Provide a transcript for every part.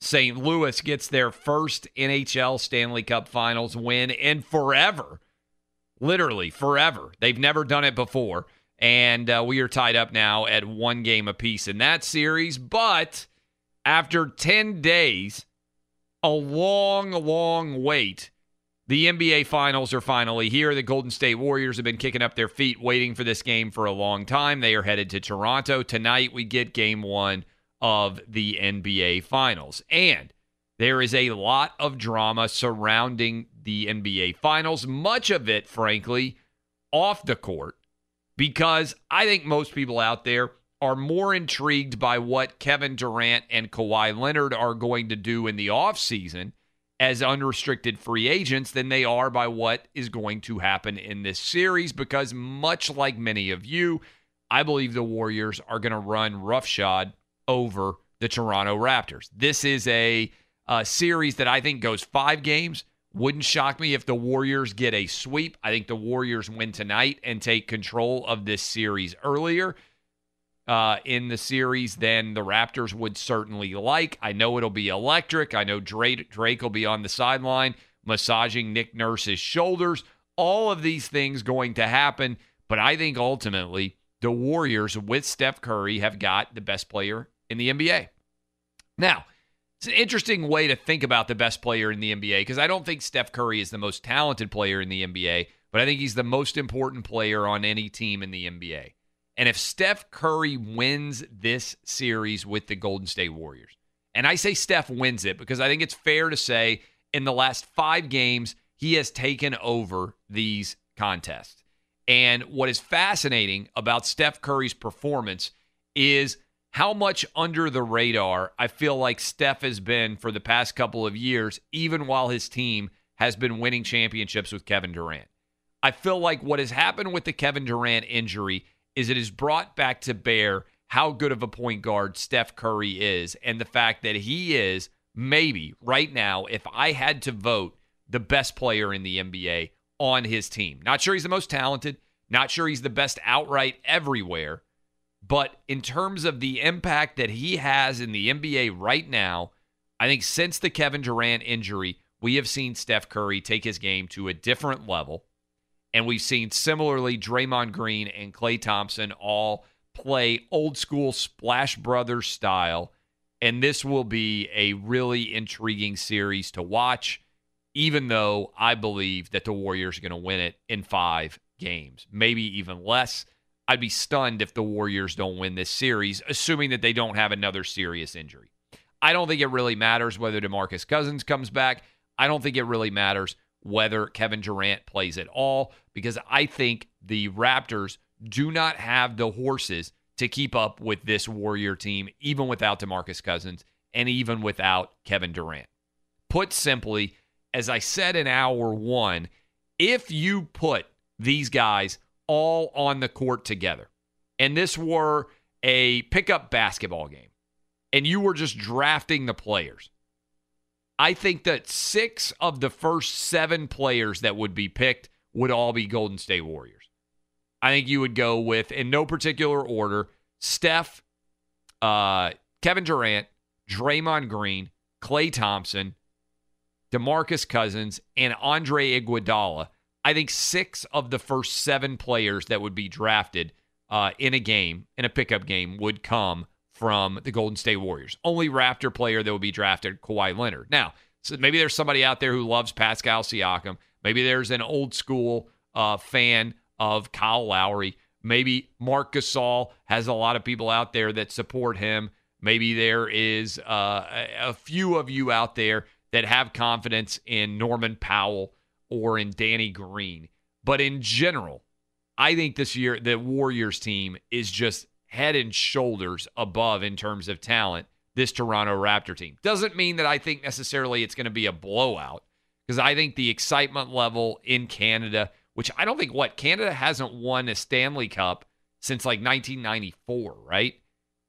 St. Louis gets their first NHL Stanley Cup Finals win in forever. Literally, forever. They've never done it before. And uh, we are tied up now at one game apiece in that series. But after 10 days, a long, long wait, the NBA Finals are finally here. The Golden State Warriors have been kicking up their feet waiting for this game for a long time. They are headed to Toronto. Tonight, we get game one of the NBA Finals. And there is a lot of drama surrounding the NBA Finals, much of it, frankly, off the court, because I think most people out there are more intrigued by what Kevin Durant and Kawhi Leonard are going to do in the offseason as unrestricted free agents than they are by what is going to happen in this series, because much like many of you, I believe the Warriors are going to run roughshod over the Toronto Raptors. This is a, a, series that I think goes five games. Wouldn't shock me if the Warriors get a sweep. I think the Warriors win tonight and take control of this series earlier uh, in the series than the Raptors would certainly like. I know it'll be electric. I know Drake, Drake will be on the sideline massaging Nick Nurse's shoulders. All of these things going to happen. But I think ultimately the Warriors with Steph Curry have got the best player in the NBA. Now, it's an interesting way to think about the best player in the NBA because I don't think Steph Curry is the most talented player in the NBA, but I think he's the most important player on any team in the NBA. And if Steph Curry wins this series with the Golden State Warriors, and I say Steph wins it because I think it's fair to say in the last five games, he has taken over these contests. And what is fascinating about Steph Curry's performance is how much under the radar I feel like Steph has been for the past couple of years, even while his team has been winning championships with Kevin Durant. I feel like what has happened with the Kevin Durant injury is it has brought back to bear how good of a point guard Steph Curry is and the fact that he is maybe right now, if I had to vote, the best player in the NBA on his team. Not sure he's the most talented, not sure he's the best outright everywhere, but in terms of the impact that he has in the NBA right now, I think since the Kevin Durant injury, we have seen Steph Curry take his game to a different level. And we've seen similarly Draymond Green and Klay Thompson all play old school Splash Brothers style. And this will be a really intriguing series to watch. even though I believe that the Warriors are going to win it in five games, maybe even less. I'd be stunned if the Warriors don't win this series, assuming that they don't have another serious injury. I don't think it really matters whether DeMarcus Cousins comes back. I don't think it really matters whether Kevin Durant plays at all because I think the Raptors do not have the horses to keep up with this Warrior team, even without DeMarcus Cousins and even without Kevin Durant. Put simply, as I said in hour one, if you put these guys all on the court together and this were a pickup basketball game and you were just drafting the players, I think that six of the first seven players that would be picked would all be Golden State Warriors. I think you would go with, in no particular order, Steph, uh, Kevin Durant, Draymond Green, Klay Thompson, DeMarcus Cousins, and Andre Iguodala. I think six of the first seven players that would be drafted uh, in a game, in a pickup game, would come from the Golden State Warriors. Only Raptor player that would be drafted, Kawhi Leonard. Now, so maybe there's somebody out there who loves Pascal Siakam. Maybe there's an old school uh, fan of Kyle Lowry. Maybe Mark Gasol has a lot of people out there that support him. Maybe there is uh, a few of you out there that have confidence in Norman Powell or in Danny Green. But in general, I think this year the Warriors team is just head and shoulders above in terms of talent this Toronto Raptor team. Doesn't mean that I think necessarily it's going to be a blowout because I think the excitement level in Canada, which I don't think what Canada hasn't won a Stanley Cup since like 1994, right?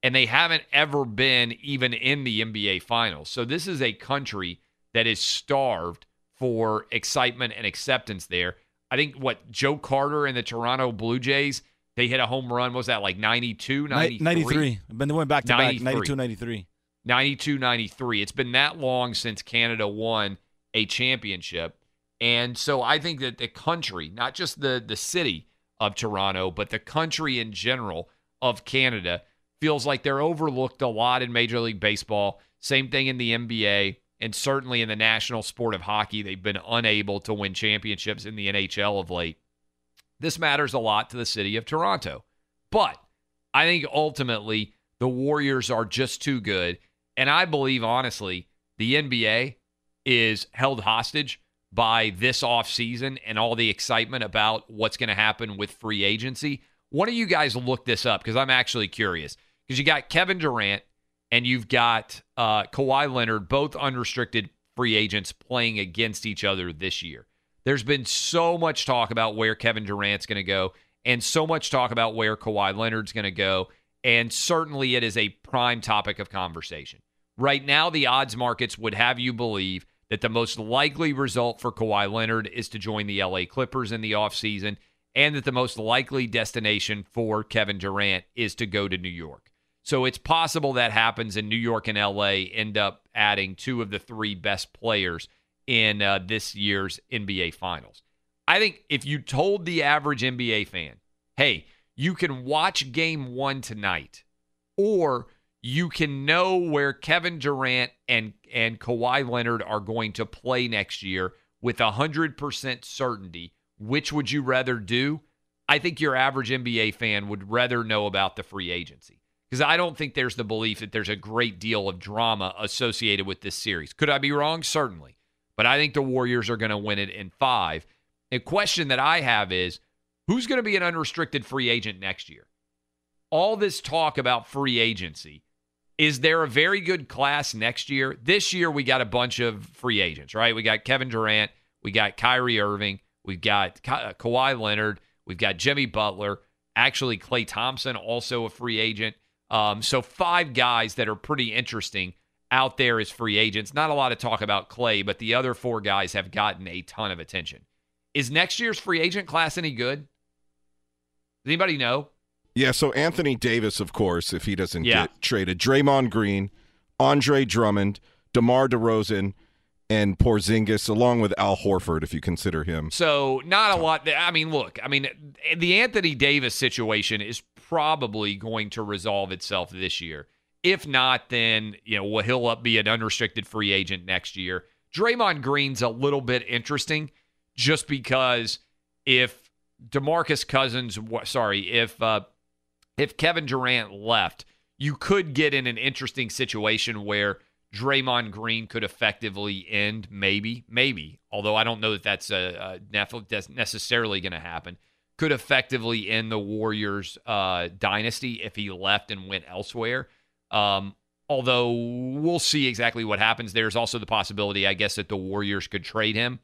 And they haven't ever been even in the NBA finals. So this is a country that is starved for excitement and acceptance there. I think what Joe Carter and the Toronto Blue Jays, they hit a home run. What was that like 92, 93? 93. Been went back to back 93. 92 93. 92 93. It's been that long since Canada won a championship. And so I think that the country, not just the, the city of Toronto, but the country in general of Canada, feels like they're overlooked a lot in Major League Baseball. Same thing in the NBA. And certainly in the national sport of hockey, they've been unable to win championships in the NHL of late. This matters a lot to the city of Toronto. But I think ultimately the Warriors are just too good. And I believe, honestly, the NBA is held hostage by this offseason and all the excitement about what's going to happen with free agency. One of you guys look this up because I'm actually curious. Because you got Kevin Durant and you've got uh, Kawhi Leonard, both unrestricted free agents playing against each other this year. There's been so much talk about where Kevin Durant's going to go, and so much talk about where Kawhi Leonard's going to go. And certainly it is a prime topic of conversation. Right now, the odds markets would have you believe that the most likely result for Kawhi Leonard is to join the LA Clippers in the offseason, and that the most likely destination for Kevin Durant is to go to New York. So it's possible that happens and New York and LA end up adding two of the three best players in uh, this year's NBA Finals. I think if you told the average NBA fan, hey, you can watch game one tonight, or you can know where Kevin Durant and, and Kawhi Leonard are going to play next year with 100% certainty, which would you rather do? I think your average NBA fan would rather know about the free agency because I don't think there's the belief that there's a great deal of drama associated with this series. Could I be wrong? Certainly. But I think the Warriors are going to win it in five. A question that I have is who's going to be an unrestricted free agent next year? All this talk about free agency. Is there a very good class next year? This year, we got a bunch of free agents, right? We got Kevin Durant, we got Kyrie Irving, we've got Ka- uh, Kawhi Leonard, we've got Jimmy Butler, actually, Klay Thompson, also a free agent. Um, so five guys that are pretty interesting out there as free agents. Not a lot of talk about Klay, but the other four guys have gotten a ton of attention. Is next year's free agent class any good? Does anybody know? Yeah, so Anthony Davis, of course, if he doesn't Yeah. get traded, Draymond Green, Andre Drummond, DeMar DeRozan, and Porzingis, along with Al Horford, if you consider him. So not a lot. I mean, look. I mean, the Anthony Davis situation is probably going to resolve itself this year. If not, then you know well, he'll up be an unrestricted free agent next year. Draymond Green's a little bit interesting just because if DeMarcus Cousins, sorry, if uh, if Kevin Durant left, you could get in an interesting situation where Draymond Green could effectively end, maybe, maybe, although I don't know that that's uh, necessarily going to happen, could effectively end the Warriors' uh, dynasty if he left and went elsewhere. Um, although we'll see exactly what happens. There's also the possibility, I guess, that the Warriors could trade him.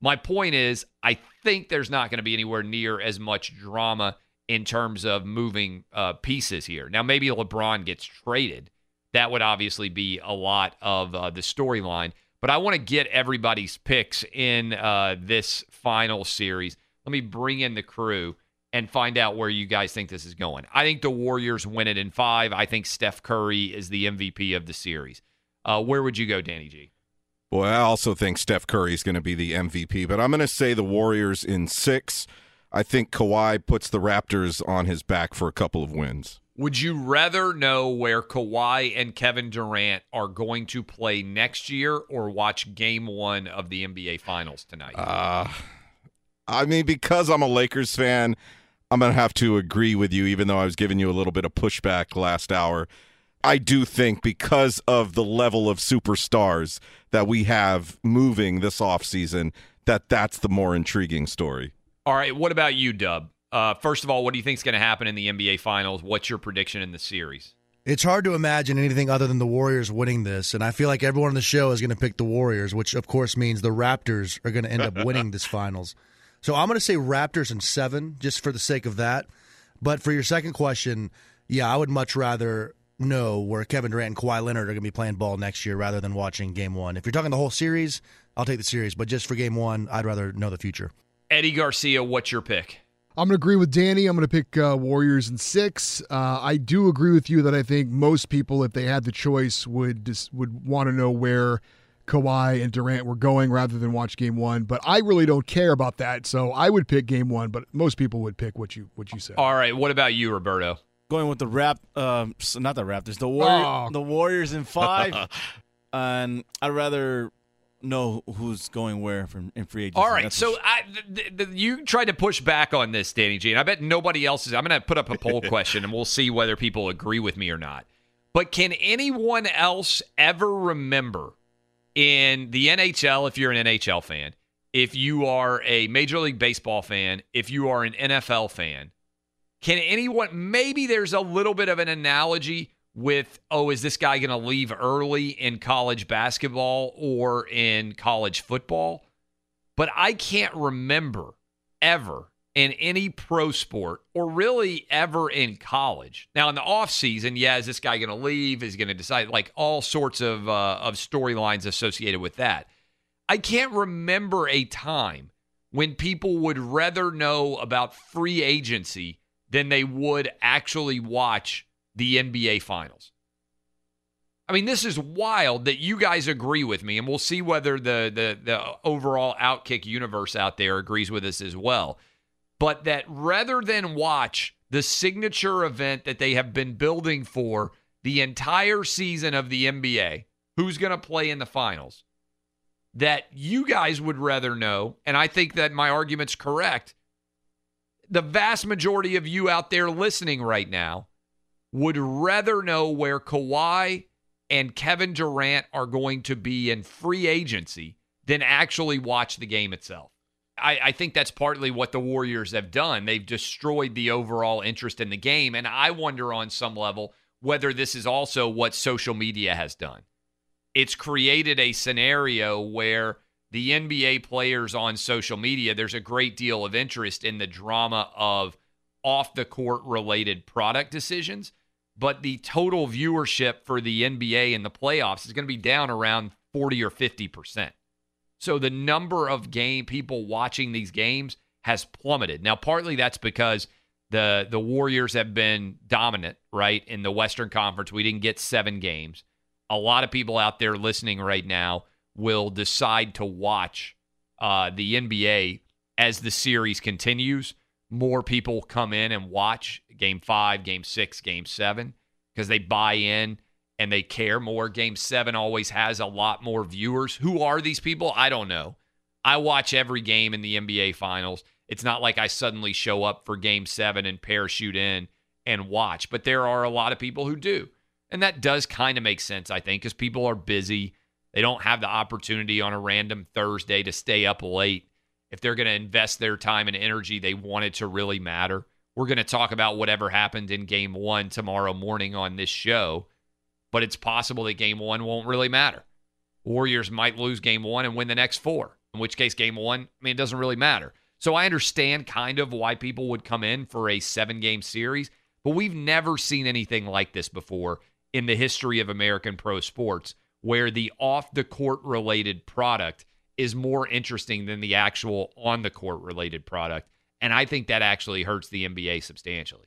My point is, I think there's not going to be anywhere near as much drama in terms of moving uh, pieces here. Now, maybe LeBron gets traded. That would obviously be a lot of uh, the storyline. But I want to get everybody's picks in uh, this final series. Let me bring in the crew and find out where you guys think this is going. I think the Warriors win it in five. I think Steph Curry is the MVP of the series. Uh, where would you go, Danny G? Boy, I also think Steph Curry is going to be the MVP, but I'm going to say the Warriors in six. I think Kawhi puts the Raptors on his back for a couple of wins. Would you rather know where Kawhi and Kevin Durant are going to play next year or watch game one of the NBA Finals tonight? Uh, I mean, because I'm a Lakers fan, I'm going to have to agree with you, even though I was giving you a little bit of pushback last hour. I do think because of the level of superstars that we have moving this offseason, that that's the more intriguing story. All right, what about you, Dub? Uh, first of all, what do you think is going to happen in the NBA Finals? What's your prediction in the series? It's hard to imagine anything other than the Warriors winning this, and I feel like everyone on the show is going to pick the Warriors, which of course means the Raptors are going to end up winning this finals. So I'm going to say Raptors in seven, just for the sake of that. But for your second question, yeah, I would much rather know where Kevin Durant and Kawhi Leonard are going to be playing ball next year rather than watching Game One. If you're talking the whole series, I'll take the series, but just for Game One, I'd rather know the future. Eddie Garcia, what's your pick? I'm going to agree with Danny. I'm going to pick uh, Warriors in six. Uh, I do agree with you that I think most people, if they had the choice, would just, would want to know where Kawhi and Durant were going rather than watch Game One. But I really don't care about that, so I would pick Game One. But most people would pick what you what you said. All right, what about you, Roberto? Going with the rap, um, s- not the Raptors, the Warrior, Oh. the Warriors in five, and I'd rather know who's going where from in free agency. All right, That's so I, th- th- you tried to push back on this, Danny G, and I bet nobody else is. I'm going to put up a poll question, and we'll see whether people agree with me or not. But can anyone else ever remember in the NHL, if you're an NHL fan, if you are a Major League Baseball fan, if you are an NFL fan, can anyone, maybe there's a little bit of an analogy with, oh, is this guy going to leave early in college basketball or in college football? But I can't remember ever in any pro sport or really ever in college. Now in the off season, yeah, is this guy going to leave? Is he going to decide? Like all sorts of uh, of storylines associated with that. I can't remember a time when people would rather know about free agency than they would actually watch the NBA finals. I mean, this is wild that you guys agree with me, and we'll see whether the the the overall Outkick universe out there agrees with us as well. But that rather than watch the signature event that they have been building for the entire season of the NBA, who's going to play in the finals, that you guys would rather know, and I think that my argument's correct. The vast majority of you out there listening right now would rather know where Kawhi and Kevin Durant are going to be in free agency than actually watch the game itself. I, I, think that's partly what the Warriors have done. They've destroyed the overall interest in the game. And I wonder on some level whether this is also what social media has done. It's created a scenario where the NBA players on social media, there's a great deal of interest in the drama of off the court related product decisions but the total viewership for the NBA in the playoffs is going to be down around 40 or 50%. So the number of game people watching these games has plummeted. Now partly that's because the the Warriors have been dominant, right? In the Western Conference, we didn't get 7 games. A lot of people out there listening right now will decide to watch uh, the NBA as the series continues. More people come in and watch game five, game six, game seven, because they buy in and they care more. Game seven always has a lot more viewers. Who are these people? I don't know. I watch every game in the NBA Finals. It's not like I suddenly show up for game seven and parachute in and watch, but there are a lot of people who do. And that does kind of make sense, I think, because people are busy. They don't have the opportunity on a random Thursday to stay up late. If they're going to invest their time and energy, they want it to really matter. We're going to talk about whatever happened in game one tomorrow morning on this show, but it's possible that game one won't really matter. Warriors might lose game one and win the next four, in which case, game one, I mean, it doesn't really matter. So I understand kind of why people would come in for a seven game series, but we've never seen anything like this before in the history of American pro sports where the off the court related product is more interesting than the actual on the court related product. And I think that actually hurts the NBA substantially.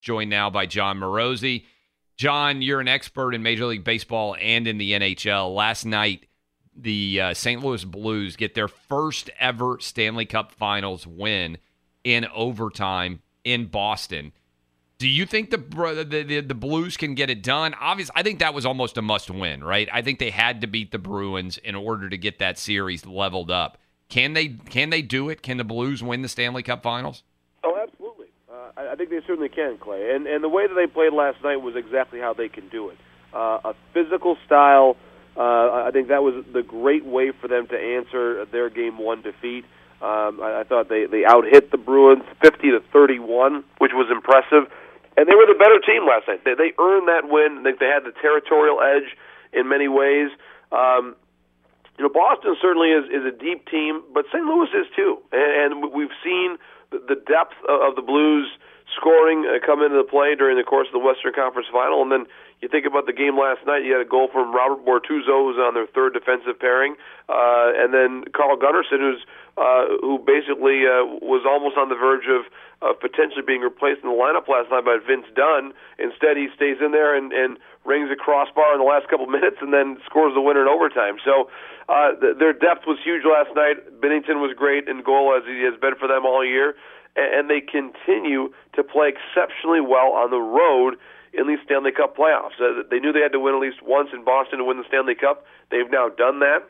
Joined now by Jon Morosi. John, you're an expert in Major League Baseball and in the NHL. Last night, the uh, St. Louis Blues get their first ever Stanley Cup Finals win in overtime in Boston. Do you think the, the the, the Blues can get it done? Obviously, I think that was almost a must win, right? I think they had to beat the Bruins in order to get that series leveled up. Can they can they do it? Can the Blues win the Stanley Cup Finals? I, think they certainly can, Clay. And and the way that they played last night was exactly how they can do it. Uh, a physical style. Uh, I think that was the great way for them to answer their game one defeat. Um, I, I thought they they out hit the Bruins fifty to thirty one, which was impressive. And they were the better team last night. They, they earned that win. I think they had the territorial edge in many ways. Um, you know, Boston certainly is, is a deep team, but St. Louis is too. And, and we've seen the depth of the Blues scoring uh, come into the play during the course of the Western Conference Final. And then you think about the game last night. You had a goal from Robert Bortuzzo, who's on their third defensive pairing, uh, and then Carl Gunnarsson, who's uh, who basically uh, was almost on the verge of of potentially being replaced in the lineup last night by Vince Dunn. Instead, he stays in there and, and rings a crossbar in the last couple minutes and then scores the winner in overtime. So uh, th- their depth was huge last night. Binnington was great in goal as he has been for them all year, and, they continue to play exceptionally well on the road in these Stanley Cup playoffs. Uh, they knew they had to win at least once in Boston to win the Stanley Cup. They've now done that.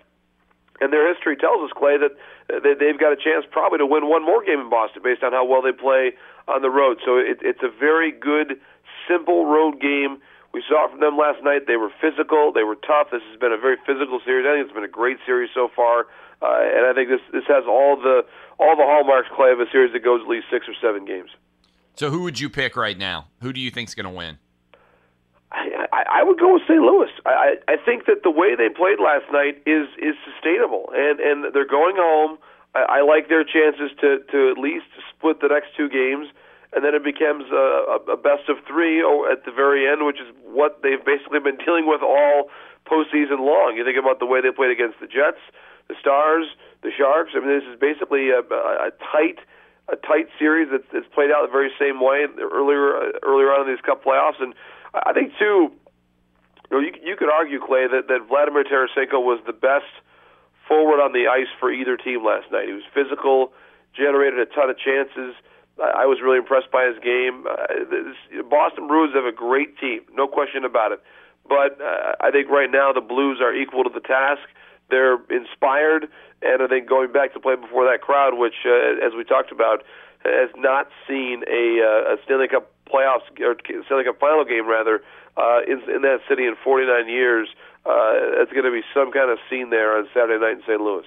And their history tells us, Clay, that they've got a chance probably to win one more game in Boston based on how well they play on the road. So it, it's a very good, simple road game. We saw it from them last night. They were physical. They were tough. This has been a very physical series. I think it's been a great series so far, uh, and I think this this has all the all the hallmarks, play of a series that goes at least six or seven games. So who would you pick right now? Who do you think's going to win? I, I, I would go with St. Louis. I, I think that the way they played last night is is sustainable, and and they're going home. I, I like their chances to to at least split the next two games, and then it becomes a, a best of three at the very end, which is what they've basically been dealing with all postseason long. You think about the way they played against the Jets, the Stars, the Sharks. I mean, this is basically a, a tight a tight series that's, that's played out the very same way earlier earlier on in these Cup playoffs, and I think too. You, know, you, you could argue, Clay, that, that Vladimir Tarasenko was the best forward on the ice for either team last night. He was physical, generated a ton of chances. I, I was really impressed by his game. Uh, this, Boston Bruins have a great team, no question about it. But uh, I think right now the Blues are equal to the task. They're inspired, and I think going back to play before that crowd, which, uh, as we talked about, has not seen a, uh, a Stanley Cup playoffs or Stanley Cup final game rather uh, in, in that city in 49 years. Uh, it's going to be some kind of scene there on Saturday night in St. Louis.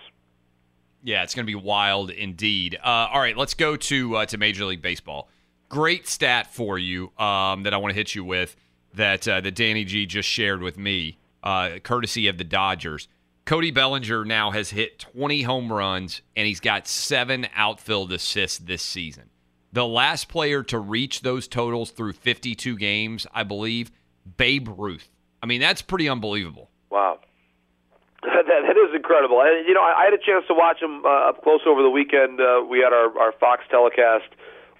Yeah, it's going to be wild indeed. Uh, all right, let's go to uh, to Major League Baseball. Great stat for you um, that I want to hit you with that uh, that Danny G just shared with me, uh, courtesy of the Dodgers. Cody Bellinger now has hit 20 home runs and he's got seven outfield assists this season. The last player to reach those totals through 52 games, I believe, Babe Ruth. I mean, that's pretty unbelievable. Wow. that, that is incredible. And, you know, I, I had a chance to watch him uh, up close over the weekend. Uh, we had our, our Fox telecast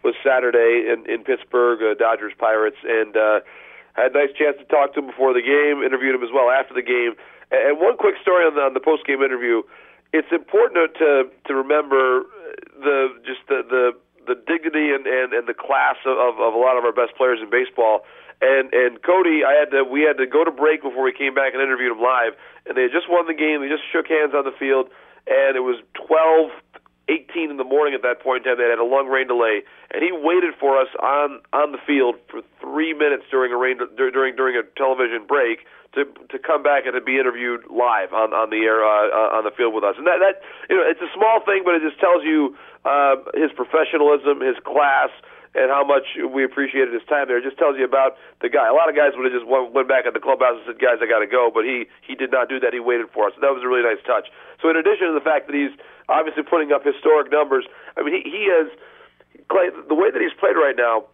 was Saturday in, in Pittsburgh, uh, Dodgers Pirates, and uh, had a nice chance to talk to him before the game, interviewed him as well after the game. And one quick story on the, on the post game interview. It's important to to remember the just the the the dignity and, and, and the class of, of a lot of our best players in baseball. And and Cody, I had to we had to go to break before we came back and interviewed him live. And they had just won the game. They just shook hands on the field, and it was twelve. 18 in the morning at that point in time. They had a long rain delay, and he waited for us on on the field for three minutes during a rain during during a television break to to come back and to be interviewed live on on the air uh, on the field with us. And that that you know it's a small thing, but it just tells you uh, his professionalism, his class, and how much we appreciated his time there. It just tells you about the guy. A lot of guys would have just went, went back at the clubhouse and said, "Guys, I got to go," but he he did not do that. He waited for us. And that was a really nice touch. So in addition to the fact that he's obviously putting up historic numbers, I mean he he has Clay the way that he's played right now.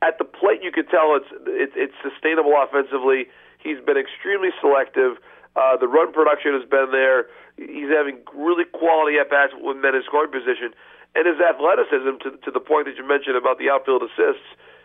At the plate, you could tell it's it's, it's sustainable offensively. He's been extremely selective. Uh, the run production has been there. He's having really quality at bats when men in scoring position, and his athleticism to to the point that you mentioned about the outfield assists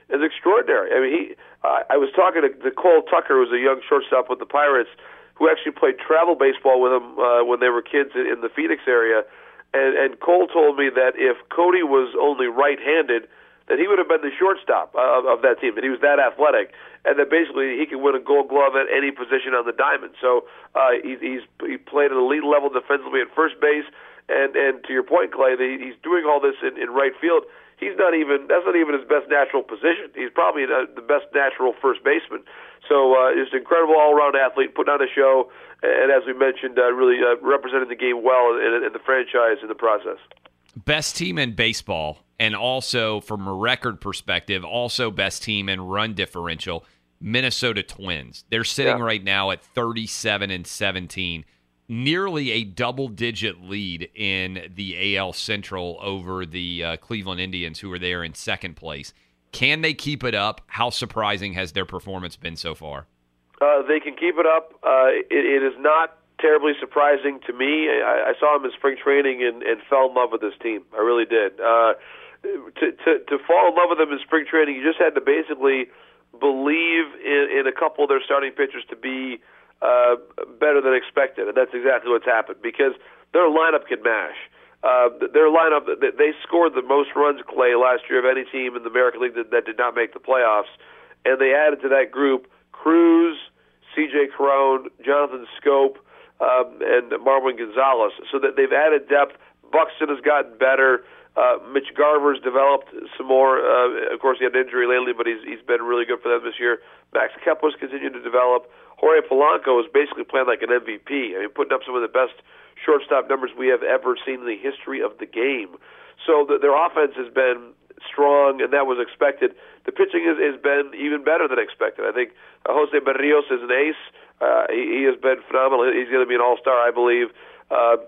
is extraordinary. I mean, he. Uh, I was talking to, to Cole Tucker, who's a young shortstop with the Pirates, who actually played travel baseball with him uh, when they were kids in, in the Phoenix area, and and Cole told me that if Cody was only right-handed that he would have been the shortstop of, of that team, that he was that athletic, and that basically he can win a Gold Glove at any position on the diamond. So uh, he, he's he played at elite level defensively at first base, and and to your point, Clay, the, he's doing all this in, in right field. He's not even that's not even his best natural position. He's probably the, the best natural first baseman. So uh, just an incredible all-around athlete, putting on a show, and as we mentioned, uh, really uh, representing the game well in, in the franchise in the process. Best team in baseball and also from a record perspective, also best team in run differential, Minnesota Twins. They're sitting yeah. right now at 37 and 17, nearly a double digit lead in the AL Central over the uh, Cleveland Indians, who are there in second place. Can they keep it up? How surprising has their performance been so far? Uh, they can keep it up. Uh, it, it is not terribly surprising to me. I, I saw him in spring training and, and fell in love with this team. I really did. Uh, to, to to fall in love with them in spring training, you just had to basically believe in, in a couple of their starting pitchers to be uh, better than expected, and that's exactly what's happened because their lineup can mash. Uh, their lineup, they scored the most runs, Clay, last year of any team in the American League that, that did not make the playoffs, and they added to that group Cruz, C.J. Cron, Jonathan Schoop, um, and Marwin Gonzalez, so that they've added depth. Buxton has gotten better. Uh, Mitch Garver's developed some more. Uh, of course, he had an injury lately, but he's he's been really good for them this year. Max Kepler's continued to develop. Jorge Polanco is basically playing like an MVP. I mean, putting up some of the best shortstop numbers we have ever seen in the history of the game. So the, their offense has been strong, and that was expected. The pitching has, has been even better than expected. I think uh, Jose Berrios is an ace. Uh, he, he has been phenomenal. He's going to be an all-star, I believe. Uh,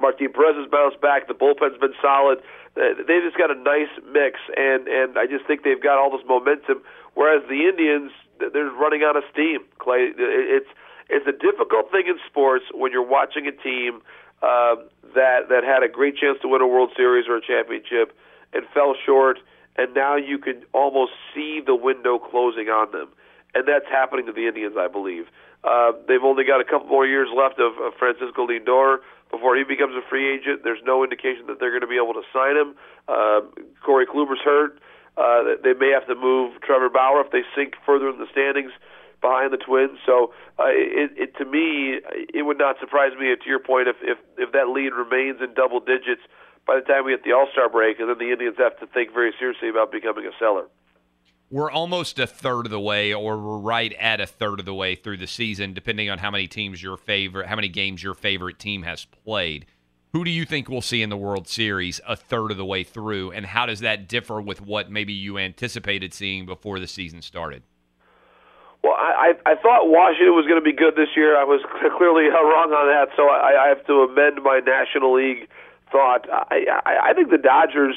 Martin Perez has bounced back. The bullpen's been solid. They've just got a nice mix, and and I just think they've got all this momentum. Whereas the Indians, they're running out of steam. Clay, it's it's a difficult thing in sports when you're watching a team uh, that that had a great chance to win a World Series or a championship and fell short, and now you can almost see the window closing on them, and that's happening to the Indians, I believe. Uh, they've only got a couple more years left of, of Francisco Lindor before he becomes a free agent. There's no indication that they're going to be able to sign him. Uh, Corey Kluber's hurt. Uh, they may have to move Trevor Bauer if they sink further in the standings behind the Twins. So uh, it, it to me, it would not surprise me. To your point, if if if that lead remains in double digits by the time we hit the All Star break, and then the Indians have to think very seriously about becoming a seller we're almost a third of the way, or we're right at a third of the way through the season, depending on how many teams your favorite, how many games your favorite team has played. Who do you think we'll see in the World Series a third of the way through, and how does that differ with what maybe you anticipated seeing before the season started? Well, I, I thought Washington was going to be good this year. I was clearly uh, wrong on that, so I, I have to amend my National League thought. I, I, I think the Dodgers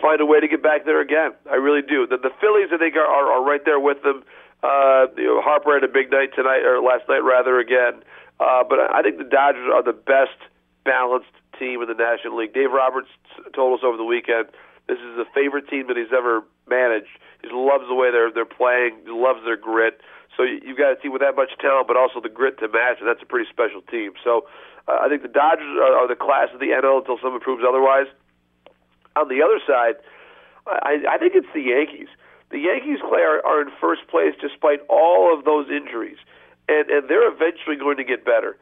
find a way to get back there again. I really do. The, the Phillies, I think, are, are, are right there with them. Uh, you know, Harper had a big night tonight, or last night rather, again. Uh, but I think the Dodgers are the best balanced team in the National League. Dave Roberts told us over the weekend this is the favorite team that he's ever managed. He loves the way they're they're playing. He loves their grit. So you've got a team with that much talent, but also the grit to match, and that's a pretty special team. So uh, I think the Dodgers are, are the class of the NL until someone proves otherwise. On the other side, I, I think it's the Yankees. The Yankees, Clay, are, are in first place despite all of those injuries, and and they're eventually going to get better.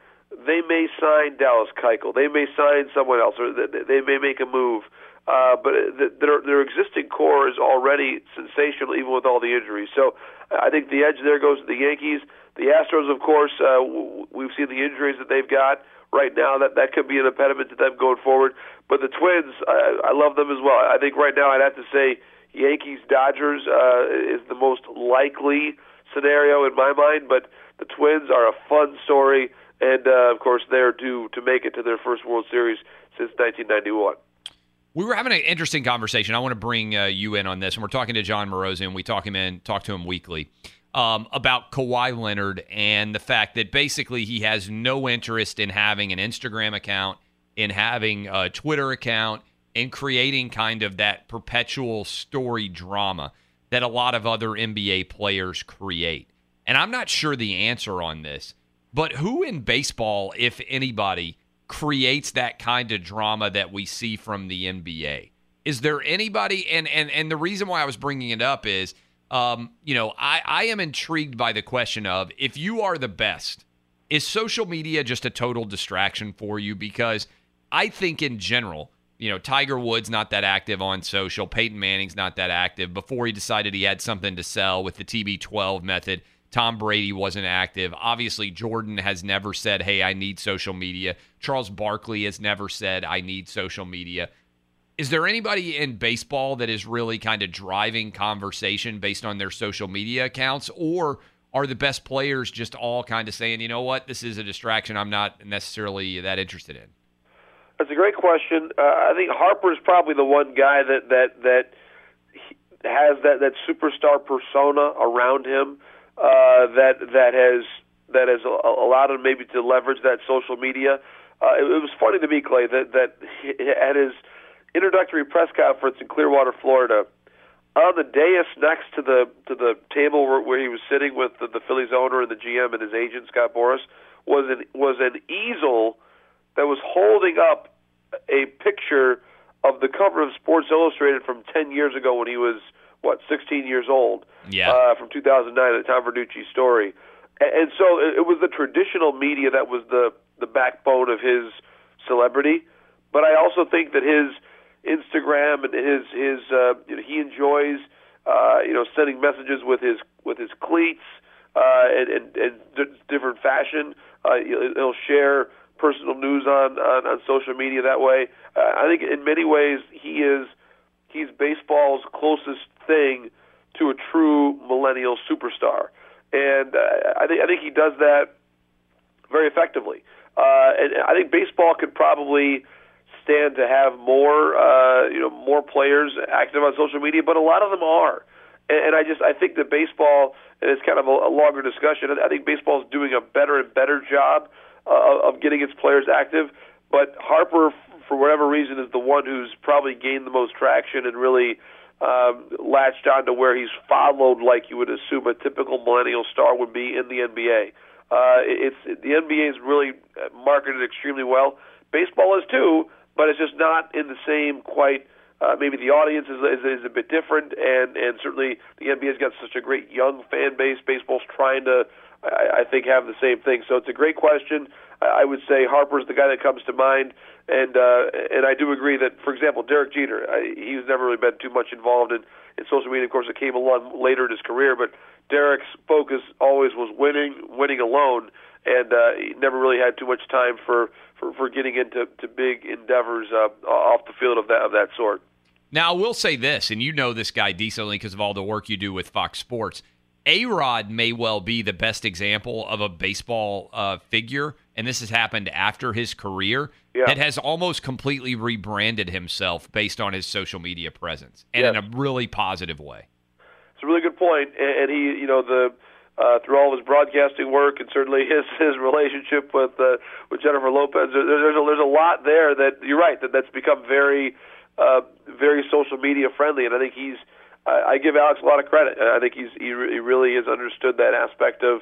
they may sign Dallas Keuchel, they may sign someone else, or they may make a move. Uh, but the, their their existing core is already sensational, even with all the injuries. So I think the edge there goes to the Yankees. The Astros, of course, uh, we've seen the injuries that they've got right now. That that could be an impediment to them going forward. But the Twins, I, I love them as well. I think right now I'd have to say Yankees Dodgers uh, is the most likely scenario in my mind. But the Twins are a fun story, and uh, of course they're due to make it to their first World Series since 1991. We were having an interesting conversation. I want to bring uh, you in on this, and we're talking to Jon Morosi, and we talk him in, talk to him weekly um, about Kawhi Leonard and the fact that basically he has no interest in having an Instagram account, in having a Twitter account, in creating kind of that perpetual story drama that a lot of other NBA players create. And I'm not sure the answer on this, but who in baseball, if anybody, creates that kind of drama that we see from the NBA? Is there anybody? And and and the reason why I was bringing it up is, um, you know, I I am intrigued by the question of if you are the best, is social media just a total distraction for you? Because I think in general, you know, Tiger Woods not that active on social. Peyton Manning's not that active. Before he decided he had something to sell with the TB12 method, Tom Brady wasn't active. Obviously, Jordan has never said, "Hey, I need social media." Charles Barkley has never said, "I need social media." Is there anybody in baseball that is really kind of driving conversation based on their social media accounts or are the best players just all kind of saying, "You know what? This is a distraction I'm not necessarily that interested in." That's a great question. Uh, I think Harper's probably the one guy that that that has that that superstar persona around him uh, that that has that has allowed him maybe to leverage that social media. Uh, it, it was funny to me, Clay, that that at his introductory press conference in Clearwater, Florida, on the dais next to the to the table where, where he was sitting with the, the Phillies owner and the GM and his agent Scott Boras was an was an easel that was holding up a picture of the cover of Sports Illustrated from 10 years ago when he was what 16 years old. Yeah. Uh, from 2009, the Tom Verducci story, and, and so it, it was the traditional media that was the the backbone of his celebrity. But I also think that his Instagram and his his uh, you know, he enjoys uh, you know sending messages with his with his cleats uh, and, and, and different fashion. Uh, he'll, he'll share personal news on, on on social media that way. Uh, I think in many ways he is he's baseball's closest thing to a true millennial superstar, and uh, I think I think he does that very effectively. Uh, and I think baseball could probably stand to have more uh, you know more players active on social media, but a lot of them are. And, I just I think that baseball, and it's kind of a, a longer discussion. I think baseball is doing a better and better job uh, of getting its players active. But Harper, for whatever reason, is the one who's probably gained the most traction and really um, latched on to where he's followed like you would assume a typical millennial star would be in the NBA. Uh, it's the NBA is really marketed extremely well. Baseball is too, but it's just not in the same quite. Uh, maybe the audience is, is is a bit different, and and certainly the NBA's got such a great young fan base. Baseball's trying to, I, I think, have the same thing. So it's a great question. I, I would say Harper's the guy that comes to mind, and uh, and I do agree that, for example, Derek Jeter, I, he's never really been too much involved in in social media. Of course, it came along later in his career, but Derek's focus always was winning, winning alone, and uh, he never really had too much time for for, for getting into to big endeavors uh, off the field of that of that sort. Now, I will say this, and you know this guy decently because of all the work you do with Fox Sports. A Rod may well be the best example of a baseball uh, figure, and this has happened after his career, Yeah. that has almost completely rebranded himself based on his social media presence and Yes. in a really positive way. It's a really good point, and, and he, you know, the uh, through all of his broadcasting work and certainly his his relationship with uh, with Jennifer Lopez, there, there's a, there's a lot there that you're right that that's become very uh, very social media friendly, and I think he's. I, I give Alex a lot of credit. I think he's he, re- he really has understood that aspect of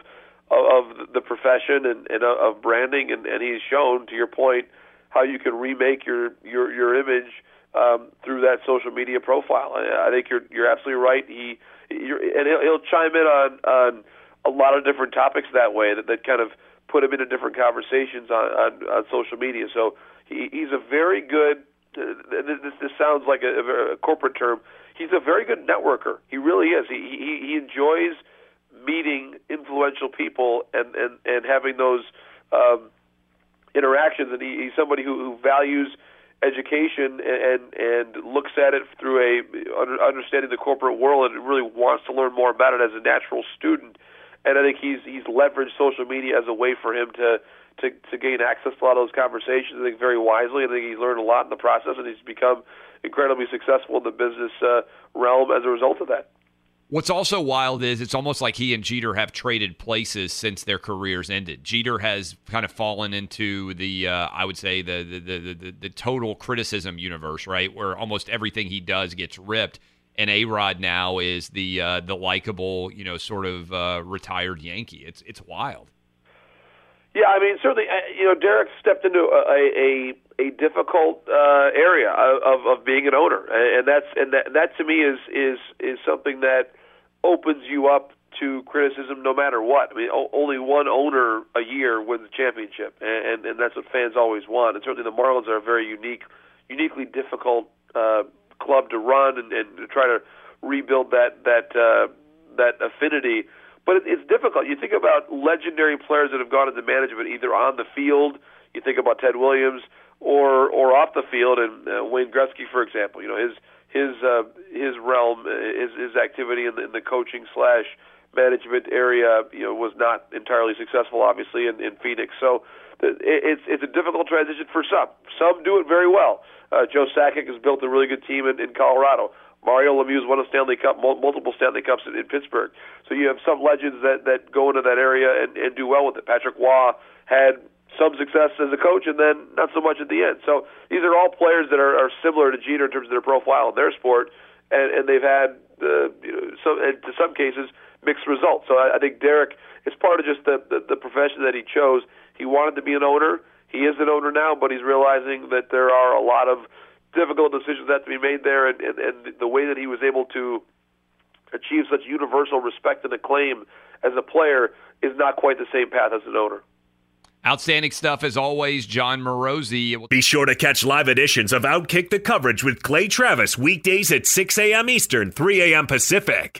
of, the profession and, and of branding, and, and he's shown, to your point, how you can remake your your your image um, through that social media profile. I, I think you're you're absolutely right. He you're, and he'll, he'll chime in on on a lot of different topics that way that, that kind of put him into different conversations on on, on social media. So he, he's a very good. Uh, this, this sounds like a, a corporate term. He's a very good networker. He really is. He he, he enjoys meeting influential people and and and having those um, interactions. And he, he's somebody who, who values education and and looks at it through a understanding the corporate world and really wants to learn more about it as a natural student. And I think he's he's leveraged social media as a way for him to to to gain access to a lot of those conversations. I think very wisely. I think he's learned a lot in the process, and he's become incredibly successful in the business uh, realm as a result of that. What's also wild is it's almost like he and Jeter have traded places since their careers ended. Jeter has kind of fallen into the, uh, I would say, the the, the the the total criticism universe, right, where almost everything he does gets ripped. And A Rod now is the uh, the likable, you know, sort of uh, retired Yankee. It's it's wild. Yeah, I mean, certainly, uh, you know, Derek stepped into a a, a difficult uh, area of, of being an owner, and that's and that that to me is is is something that opens you up to criticism no matter what. I mean, o- only one owner a year wins the championship, and, and and that's what fans always want. And certainly, the Marlins are a very unique, uniquely difficult uh, club to run and, and to try to rebuild that that uh, that affinity. But it, it's difficult. You think about legendary players that have gone into management, either on the field. You think about Ted Williams, or or off the field, and uh, Wayne Gretzky, for example. You know his his uh, his realm, his his activity in the, in the coaching slash management area, you know, was not entirely successful, obviously, in, in Phoenix. So it's it's a difficult transition for some. Some do it very well. Uh, Joe Sakic has built a really good team in, in Colorado. Mario Lemieux won a Stanley Cup, multiple Stanley Cups in, in Pittsburgh. So you have some legends that that go into that area and, and do well with it. Patrick Roy had some success as a coach and then not so much at the end. So these are all players that are, are similar to Jeter in terms of their profile in their sport, and, and they've had uh, you know, some, and to some cases mixed results. So I, I think Derek is part of just the, the the profession that he chose. He wanted to be an owner. He is an owner now, but he's realizing that there are a lot of difficult decisions that have to be made there, and, and, and the way that he was able to achieve such universal respect and acclaim as a player is not quite the same path as an owner. Outstanding stuff as always, Jon Morosi. Be sure to catch live editions of Outkick the coverage with Clay Travis weekdays at 6 a.m. Eastern, 3 a.m. Pacific.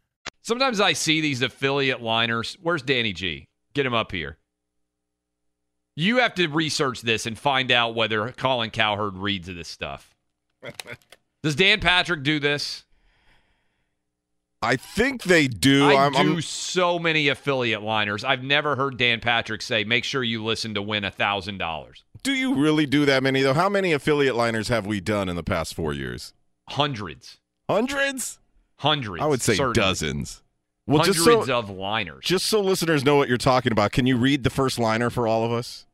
Sometimes I see these affiliate liners. Where's Danny G? Get him up here. You have to research this and find out whether Colin Cowherd reads of this stuff. Does Dan Patrick do this? I think they do. I I'm, do I'm- so many affiliate liners. I've never heard Dan Patrick say, "Make sure you listen to win a thousand dollars." do you really do that many though? How many affiliate liners have we done in the past four years? Hundreds, Hundreds? Hundreds. I would say certainly. dozens. Well, hundreds just so of liners. just so listeners know what you're talking about, can you read the first liner for all of us?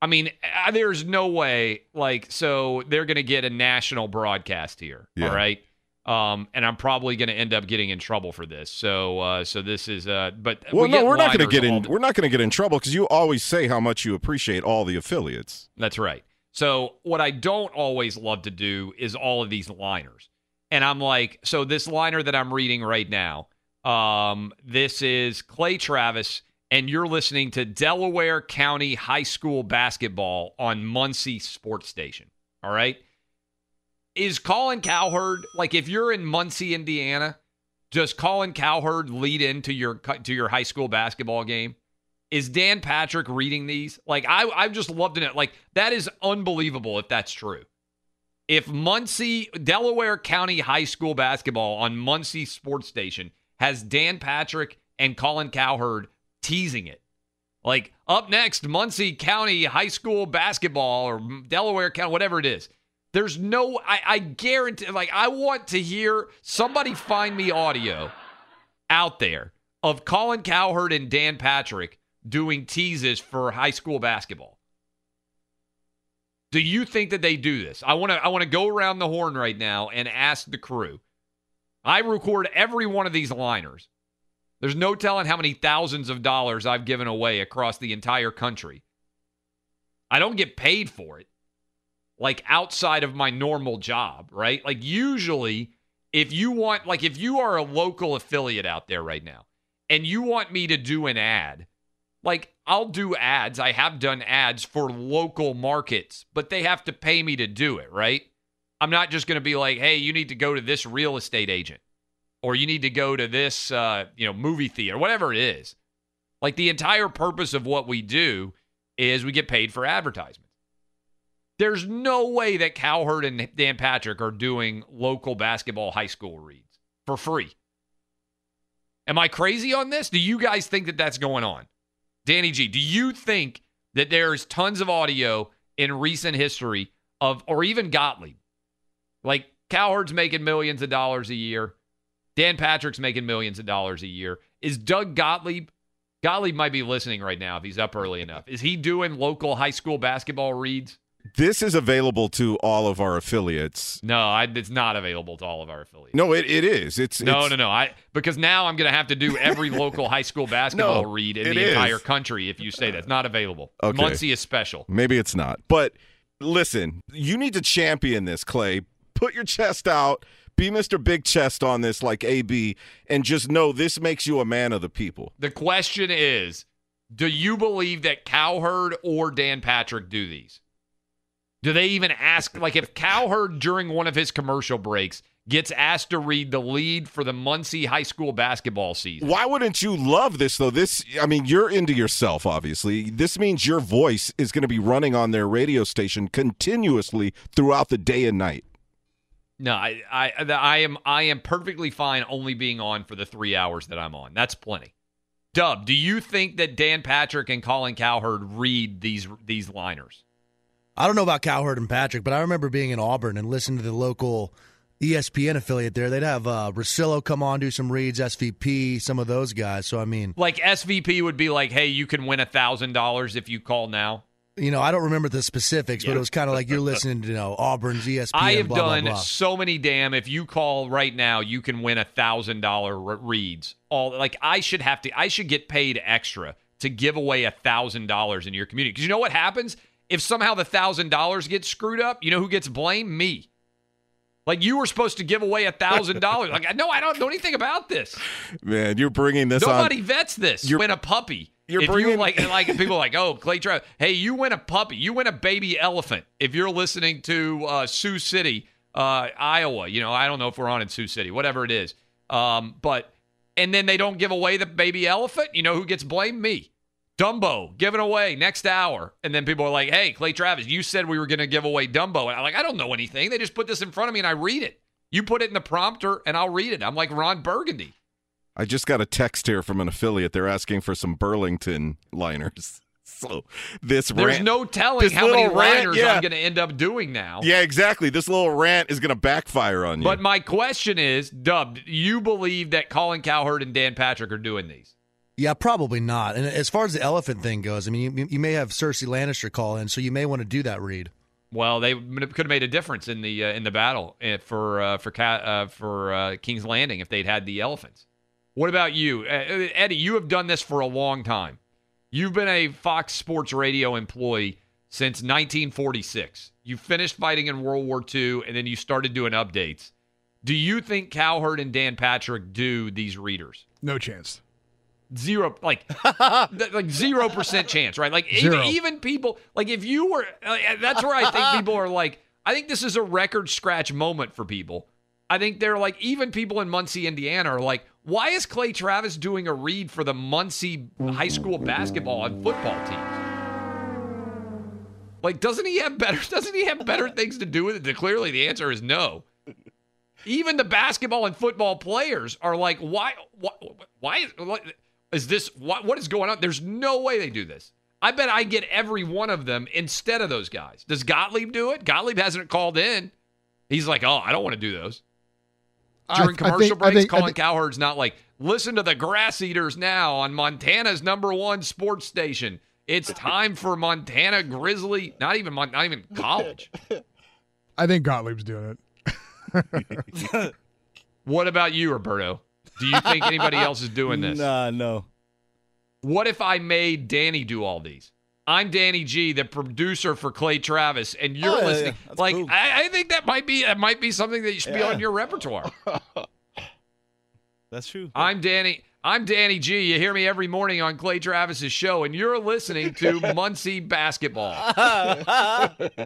I mean, uh, there's no way. Like, so they're going to get a national broadcast here. Yeah. All right. Um, and I'm probably going to end up getting in trouble for this. So, uh, so this is, uh, but Well, we no, we're not going to get in. the- We're not going to get in trouble because you always say how much you appreciate all the affiliates. That's right. So what I don't always love to do is all of these liners. And I'm like, so this liner that I'm reading right now, um, this is Clay Travis, and you're listening to Delaware County High School basketball on Muncie Sports Station. All right. Is Colin Cowherd like if you're in Muncie, Indiana, does Colin Cowherd lead into your to your high school basketball game? Is Dan Patrick reading these? Like I I've just loved it. Like that is unbelievable if that's true. If Muncie Delaware County High School basketball on Muncie Sports Station has Dan Patrick and Colin Cowherd teasing it. Like up next, Muncie County High School basketball or Delaware County, whatever it is. There's no, I, I guarantee, like, I want to hear somebody find me audio out there of Colin Cowherd and Dan Patrick doing teases for high school basketball. Do you think that they do this? I want to I want to go around the horn right now and ask the crew. I record every one of these liners. There's no telling how many thousands of dollars I've given away across the entire country. I don't get paid for it. Like outside of my normal job, right? Like usually if you want like if you are a local affiliate out there right now and you want me to do an ad, like I'll do ads. I have done ads for local markets, but they have to pay me to do it, right? I'm not just going to be like, "Hey, you need to go to this real estate agent." or you need to go to this uh, you know movie theater whatever it is like the entire purpose of what we do is we get paid for advertisements there's no way that cowherd and dan patrick are doing local basketball high school reads for free am i crazy on this do you guys think that that's going on danny g do you think that there's tons of audio in recent history of or even gottlieb like Cowherd's making millions of dollars a year. Dan Patrick's making millions of dollars a year. Is Doug Gottlieb? Gottlieb might be listening right now if he's up early enough. Is he doing local high school basketball reads? This is available to all of our affiliates. No, I, it's not available to all of our affiliates. No, it, it is. It's No, it's, no, no. I because now I'm going to have to do every local high school basketball No, read in the is. entire country if you say that's not available. Okay. Muncie is special. Maybe it's not. But listen, you need to champion this, Clay. Put your chest out. Be Mr. Big Chest on this, like AB, and just know this makes you a man of the people. The question is, do you believe that Cowherd or Dan Patrick do these? Do they even ask like if Cowherd during one of his commercial breaks gets asked to read the lead for the Muncie high school basketball season? Why wouldn't you love this though? This, I mean, you're into yourself, obviously. This means your voice is going to be running on their radio station continuously throughout the day and night. No, I, I, I am, I am perfectly fine only being on for the three hours that I'm on. That's plenty. Dub, do you think that Dan Patrick and Colin Cowherd read these these liners? I don't know about Cowherd and Patrick, but I remember being in Auburn and listening to the local ESPN affiliate there. They'd have uh, Russillo come on, do some reads, SVP, some of those guys. So, I mean, Like SVP would be like, "Hey, you can win a thousand dollars if you call now." you know, I don't remember the specifics, but it was kind of like you're listening to, you know, Auburn's ESPN. I have blah, blah, done blah. so many damn. If you call right now, you can win a thousand dollar reads. All like I should have to. I should get paid extra to give away a thousand dollars in your community. Because you know what happens if somehow the thousand dollars gets screwed up? You know who gets blamed? Me. Like you were supposed to give away a thousand dollars. Like no, I don't know anything about this. Man, you're bringing this Nobody on. vets this. You're- win a puppy. you're if you bringing- like, like people are like, oh, Clay Travis. Hey, you win a puppy. You win a baby elephant. If you're listening to uh, Sioux City, uh, Iowa, you know, I don't know if we're on in Sioux City, whatever it is. Um, but and then they don't give away the baby elephant. You know who gets blamed? Me. Dumbo given away next hour, and then people are like, "Hey, Clay Travis, you said we were going to give away Dumbo," and I'm like, "I don't know anything. They just put this in front of me, and I read it. You put it in the prompter, and I'll read it. I'm like Ron Burgundy. I just got a text here from an affiliate. They're asking for some Burlington liners. So this There's rant, no telling how many liners yeah. I'm going to end up doing now. Yeah, exactly. This little rant is going to backfire on you. But my question is, Dub, do you believe that Colin Cowherd and Dan Patrick are doing these? Yeah, probably not. And as far as the elephant thing goes, I mean, you, you may have Cersei Lannister call in, so you may want to do that read. Well, they could have made a difference in the uh, in the battle uh, for uh, for uh, for uh, King's Landing if they'd had the elephants. What about you, Uh, Eddie? You have done this for a long time. You've been a Fox Sports Radio employee since 1946. You finished fighting in World War II, and then you started doing updates. Do you think Cowherd and Dan Patrick do these readers? No chance. Zero, like, like zero percent chance, right? Like even even people, like if you were, uh, that's where I think people are like, I think this is a record scratch moment for people. I think they're like, even people in Muncie, Indiana, are like, why is Clay Travis doing a read for the Muncie high school basketball and football teams? Like, doesn't he have better? Doesn't he have better things to do with it? Clearly, the answer is no. Even the basketball and football players are like, why? Why? Why is, this? What, what is going on? There's no way they do this. I bet I get every one of them instead of those guys. Does Gottlieb do it? Gottlieb hasn't called in. He's like, oh, I don't want to do those. During I commercial think- I breaks, think- I Colin think- Cowherd's not like, listen to the Grass Eaters now on Montana's number one sports station. It's time for Montana Grizzly. Not even Mon- not even college. I think Gottlieb's doing it. What about you, Roberto? Do you think anybody else is doing this? Nah, no. What if I made Danny do all these? I'm Danny G, the producer for Clay Travis, and you're Oh, yeah, listening. yeah. Like, cool. I, I think that might be that might be something that should be on your repertoire. That's true. I'm Danny. I'm Danny G. You hear me every morning on Clay Travis's show, and you're listening to Muncie basketball.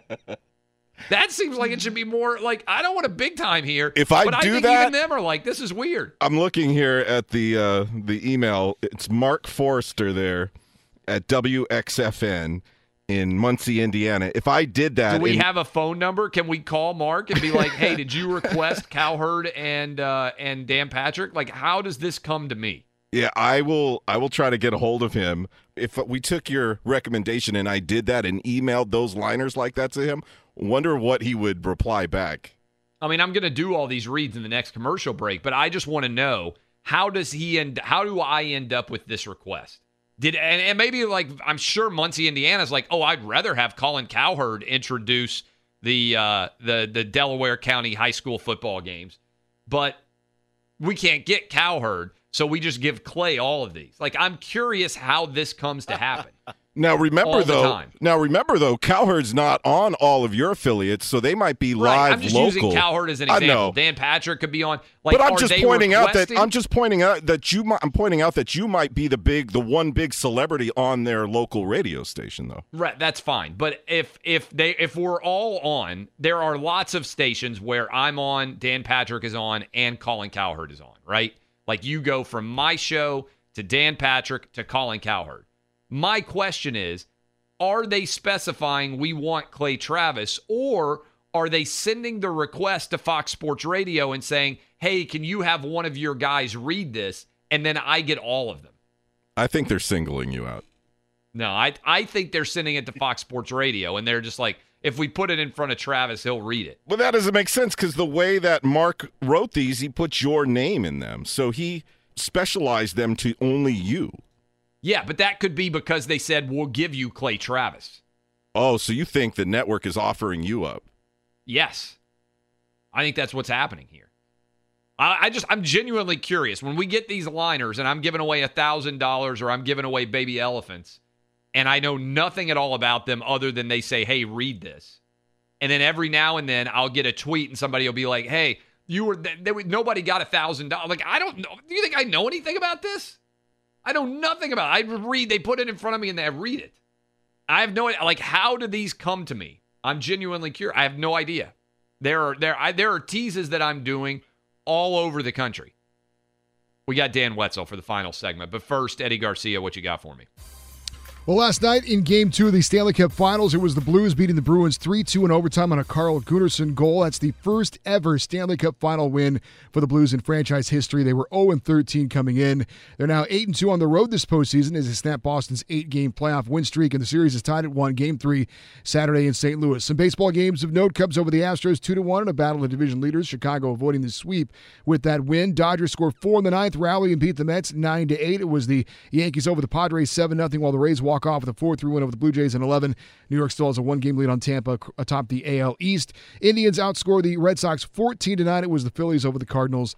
That seems like it should be more like I don't want a big time here. If I but I do think that- even them are like this is weird. I'm looking here at the uh, the email. It's Mark Forrester there at WXFN in Muncie, Indiana. If I did that, Do we in- have a phone number? Can we call Mark and be like, "Hey, did you request Cowherd and uh, and Dan Patrick? Like, how does this come to me?" Yeah, I will. I will try to get a hold of him. If we took your recommendation and I did that and emailed those liners like that to him, wonder what he would reply back. I mean, I'm going to do all these reads in the next commercial break, but I just want to know how does he end? How do I end up with this request? Did and, and maybe like I'm sure Muncie, Indiana's like, oh, I'd rather have Colin Cowherd introduce the uh, the the Delaware County high school football games, but we can't get Cowherd, so we just give Clay all of these. Like, I'm curious how this comes to happen. Now remember though. Now remember though, Cowherd's not on all of your affiliates, so they might be Right. live I'm just local. using Cowherd as an I example. know. Dan Patrick could be on. Like, but I'm just pointing out that I'm just pointing out that you might, I'm pointing out that you might be the big the one big celebrity on their local radio station though. Right, that's fine. But if if they if we're all on, there are lots of stations where I'm on, Dan Patrick is on, and Colin Cowherd is on. Right, like you go from my show to Dan Patrick to Colin Cowherd. My question is, are they specifying we want Clay Travis, or are they sending the request to Fox Sports Radio and saying, "Hey, can you have one of your guys read this?" And then I get all of them. I think they're singling you out. No, I I think they're sending it to Fox Sports Radio, and they're just like, if we put it in front of Travis, he'll read it. Well, that doesn't make sense because the way that Mark wrote these, he put your name in them, so he specialized them to only you. Yeah, but that could be because they said we'll give you Clay Travis. Oh, so you think the network is offering you up? Yes, I think that's what's happening here. I, I just I'm genuinely curious when we get these liners, and I'm giving away a thousand dollars, or I'm giving away baby elephants, and I know nothing at all about them other than they say, "Hey, read this," and then every now and then I'll get a tweet, and somebody will be like, "Hey." You were there. Nobody got a thousand dollars. Like I don't know. Do you think I know anything about this? I know nothing about it. I read, they put it in front of me and they read it. I have no idea. like how do these come to me? I'm genuinely curious. I have no idea. There are there I, there are teases that I'm doing all over the country. We got Dan Wetzel for the final segment, but first, Eddie Garcia, what you got for me? Well, last night in Game Two of the Stanley Cup Finals, it was the Blues beating the Bruins three-two in overtime on a Carl Gunnarsson goal. That's the first ever Stanley Cup Final win for the Blues in franchise history. They were 0-13 coming in. They're now 8-2 on the road this postseason as they snap Boston's eight-game playoff win streak, and the series is tied at one. Game three Saturday in St. Louis. Some baseball games of note: Cubs over the Astros two to one in a battle of division leaders. Chicago avoiding the sweep with that win. Dodgers score four in the ninth, rally and beat the Mets nine to eight. It was the Yankees over the Padres seven nothing, while the Rays walk off with a 4 3 win over the Blue Jays in 11. New York still has a one game lead on Tampa atop the AL East. Indians outscore the Red Sox 14 to 9. It was the Phillies over the Cardinals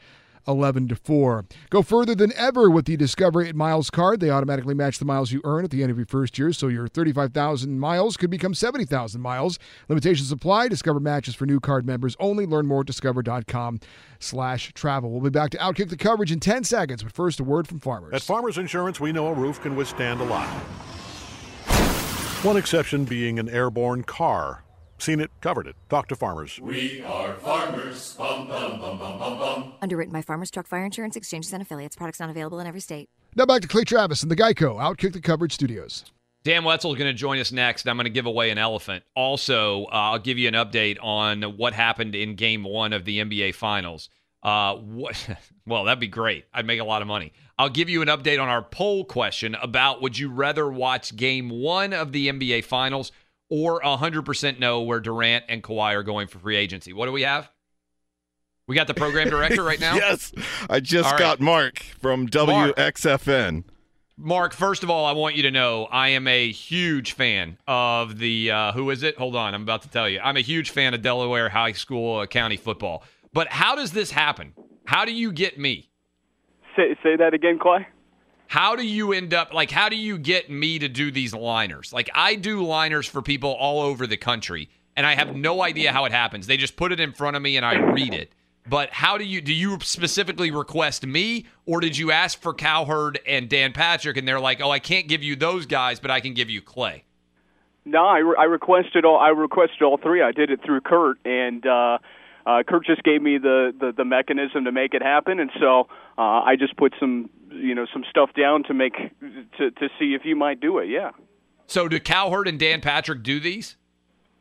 11 to 4. Go further than ever with the Discover it Miles card. They automatically match the miles you earn at the end of your first year, so your 35,000 miles could become 70,000 miles. Limitations apply. Discover matches for new card members only. Learn more at discover.com slash travel. We'll be back to Outkick the coverage in 10 seconds, but first a word from farmers. At Farmers Insurance, we know a roof can withstand a lot. One exception being an airborne car. Seen it, covered it. Talk to farmers. We are farmers. Bum, bum, bum, bum, bum, bum. Underwritten by Farmers Truck Fire Insurance Exchanges and Affiliates. Products not available in every state. Now back to Clay Travis and the Geico Outkick the Coverage Studios. Dan Wetzel is going to join us next. I'm going to give away an elephant. Also, uh, I'll give you an update on what happened in Game One of the NBA Finals. Uh, what? Well, that'd be great. I'd make a lot of money. I'll give you an update on our poll question about would you rather watch Game One of the NBA Finals or 100% know where Durant and Kawhi are going for free agency. What do we have? We got the program director right now. yes, I just right. got Mark from WXFN. Mark, first of all, I want you to know I am a huge fan of the uh, who is it? Hold on, I'm about to tell you. I'm a huge fan of Delaware High School uh, County football. But how does this happen? How do you get me? Say, say that again, Clay. How do you end up like how do you get me to do these liners? Like I do liners for people all over the country and I have no idea how it happens. They just put it in front of me and I read it. But how do you do you specifically request me or did you ask for Cowherd and Dan Patrick and they're like, "Oh, I can't give you those guys, but I can give you Clay." No, I, re- I requested all. I requested all three. I did it through Kurt, and uh, uh, Kurt just gave me the, the the mechanism to make it happen, and so uh, I just put some you know some stuff down to make to to see if you might do it. Yeah. So do Cowherd and Dan Patrick do these?